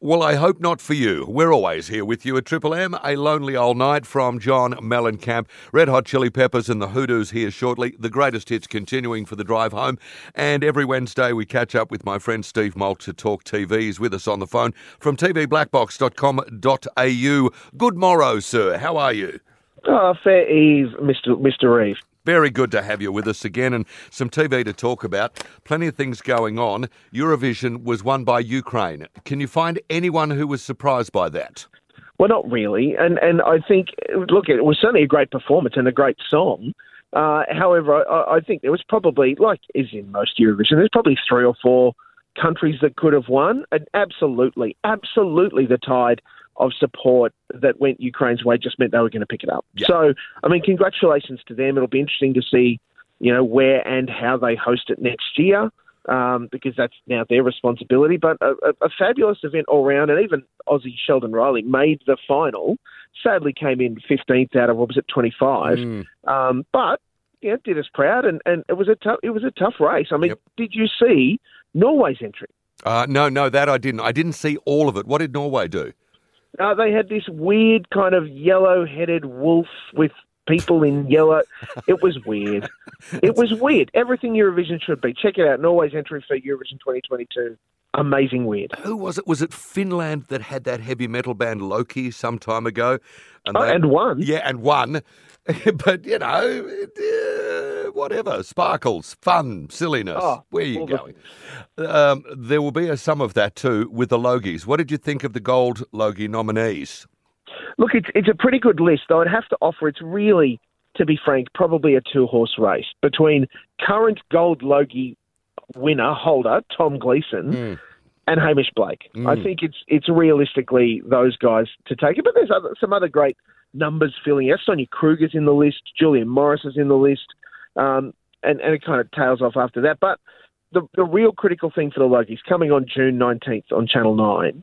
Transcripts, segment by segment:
Well, I hope not for you. We're always here with you at Triple M. A lonely old night from John Mellencamp. Red Hot Chili Peppers and the Hoodoos here shortly. The greatest hits continuing for the drive home. And every Wednesday we catch up with my friend Steve Molk to talk TV. He's with us on the phone from tvblackbox.com.au. Good morrow, sir. How are you? Oh, fair eve, Mr. Mr. Reeve. Very good to have you with us again and some TV to talk about. Plenty of things going on. Eurovision was won by Ukraine. Can you find anyone who was surprised by that? Well, not really. And and I think, look, it was certainly a great performance and a great song. Uh, however, I, I think there was probably, like is in most Eurovision, there's probably three or four countries that could have won. And absolutely, absolutely the tide of support that went Ukraine's way just meant they were going to pick it up. Yeah. So, I mean, congratulations to them. It'll be interesting to see, you know, where and how they host it next year. Um, because that's now their responsibility. But a, a, a fabulous event all round, and even Aussie Sheldon Riley made the final. Sadly, came in 15th out of what was it, 25. Mm. Um, but yeah, did us proud, and, and it was a tough it was a tough race. I mean, Yep. did you see Norway's entry? Uh, no, no, that I didn't. I didn't see all of it. What did Norway do? Uh, they had this weird kind of yellow-headed wolf with people in yellow. It was weird. it was weird. Everything Eurovision should be. Check it out. Norway's entry for Eurovision 2022. Amazing weird. Who was it? Was it Finland that had that heavy metal band Lordi some time ago? And, Oh, they- and one. Yeah, and one. but, you know, it, uh, whatever. Sparkles, fun, silliness. Oh, Where are you all the- going? Um, there will be a, some of that too with the Logies. What did you think of the gold Logie nominees? Look, it's it's a pretty good list. Though I'd have to offer it's really, to be frank, probably a two horse race between current Gold Logie winner holder Tom Gleeson Mm. And Hamish Blake. Mm. I think it's it's realistically those guys to take it. But there's other, some other great numbers filling out. Sonia Kruger's in the list. Julia Morris is in the list. Um, and, and it kind of tails off after that. But the, the real critical thing for the Logies coming on June 19th on Channel 9.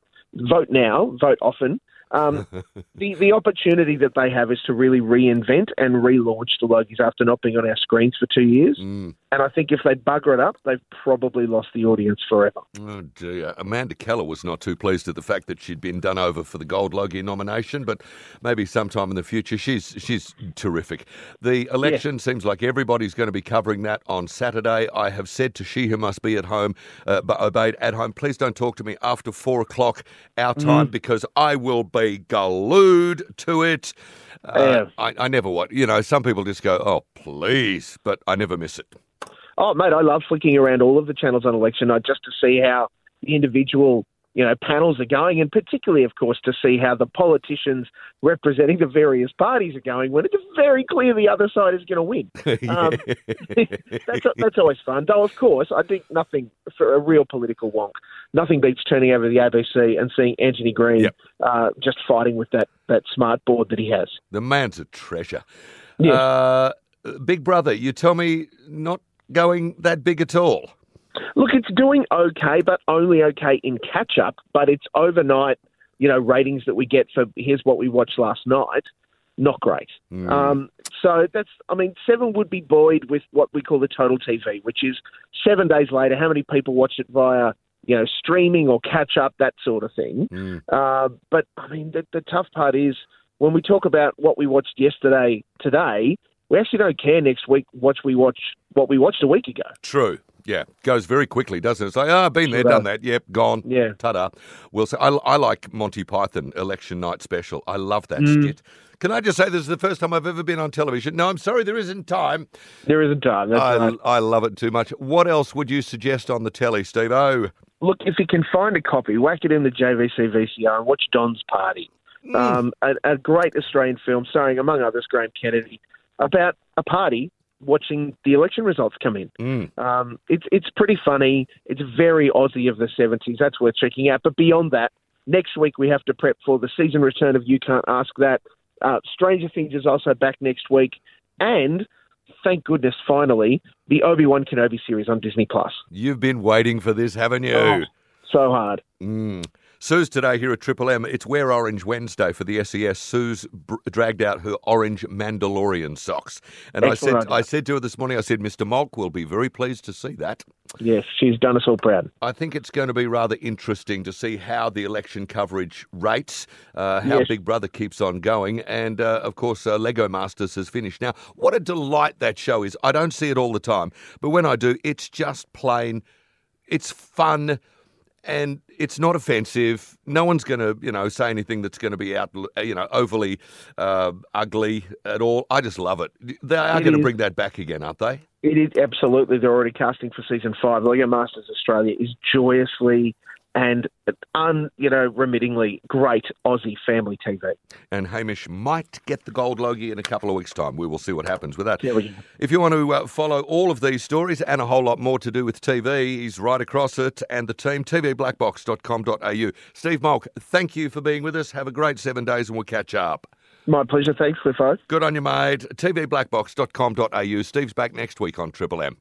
Vote now, vote often. Um, the the opportunity that they have is to really reinvent and relaunch the Logies after not being on our screens for two years. Mm. And I think if they bugger it up, they've probably lost the audience forever. Oh dear. Amanda Keller was not too pleased at the fact that she'd been done over for the Gold Logie nomination, but maybe sometime in the future. She's she's terrific. The election seems like everybody's going to be covering that on Saturday. I have said to she who must be at home, uh, but obeyed at home, please don't talk to me after four o'clock our time because I will be glued to it. Uh, I, I never watch. You know, some people just go, "Oh, please," but I never miss it. Oh, mate, I love flicking around all of the channels on election night just to see how the individual, you know, panels are going, and particularly, of course, to see how the politicians representing the various parties are going. When it's very clear the other side is going to win. Um, that's that's always fun. Though, of course, I think nothing for a real political wonk. Nothing beats turning over the ABC and seeing Anthony Green Yep. uh, just fighting with that that smart board that he has. The man's a treasure. Yes. Uh, Big Brother, you tell me not going that big at all. Look, it's doing okay, but only okay in catch up. But it's overnight, you know, ratings that we get for here's what we watched last night. Not great. Um, so that's, I mean, seven would be buoyed with what we call the total TV, which is seven days later, how many people watch it via, you know, streaming or catch up, that sort of thing. Mm. Uh, but I mean, the, the tough part is when we talk about what we watched yesterday, today, we actually don't care next week what we watch, what we watched a week ago. True. Yeah, goes very quickly, doesn't it? It's like, oh, been there, done that. Yep, gone. Yeah. Ta-da. Well, so I, I like Monty Python Election Night Special. I love that Mm. skit. Can I just say this is the first time I've ever been on television? No, I'm sorry, there isn't time. There isn't time. That's I, right. I love it too much. What else would you suggest on the telly, Steve? Oh, Look, if you can find a copy, whack it in the JVC VCR and watch Don's Party. Um, a, a great Australian film starring, among others, Graham Kennedy, about a party watching the election results come in. Mm. Um, it's it's pretty funny. It's very Aussie of the seventies. That's worth checking out. But beyond that, next week we have to prep for the season return of You Can't Ask That. Uh, Stranger Things is also back next week, and thank goodness, finally, the Obi Wan Kenobi series on Disney Plus. You've been waiting for this, haven't you? Oh. So hard. Mm. Sue's today here at Triple M. It's Wear Orange Wednesday for the SES. Sue's br- dragged out her orange Mandalorian socks. And Excellent I said idea. I said to her this morning, I said, Mr. Molk will be very pleased to see that. Yes, she's done us all proud. I think it's going to be rather interesting to see how the election coverage rates, uh, how Yes. Big Brother keeps on going, and uh, of course, uh, Lego Masters has finished. Now, what a delight that show is. I don't see it all the time, but when I do, it's just plain, it's fun. And it's not offensive. No one's going to, you know, say anything that's going to be out, you know, overly uh, ugly at all. I just love it. They are It going to bring that back again, aren't they? It is absolutely. They're already casting for season five. Lego Masters Australia is joyously and un, you know, remittingly great Aussie family TV. and Hamish might get the gold logie in a couple of weeks' time. We will see what happens with that. There we go. If you want to uh, follow all of these stories and a whole lot more to do with TV, he's right across it and the team, tvblackbox.com.au. Steve Molk, thank you for being with us. Have a great seven days and we'll catch up. My pleasure. Thanks, Cliffo. Good on you, mate. tvblackbox.com.au. Steve's back next week on Triple M.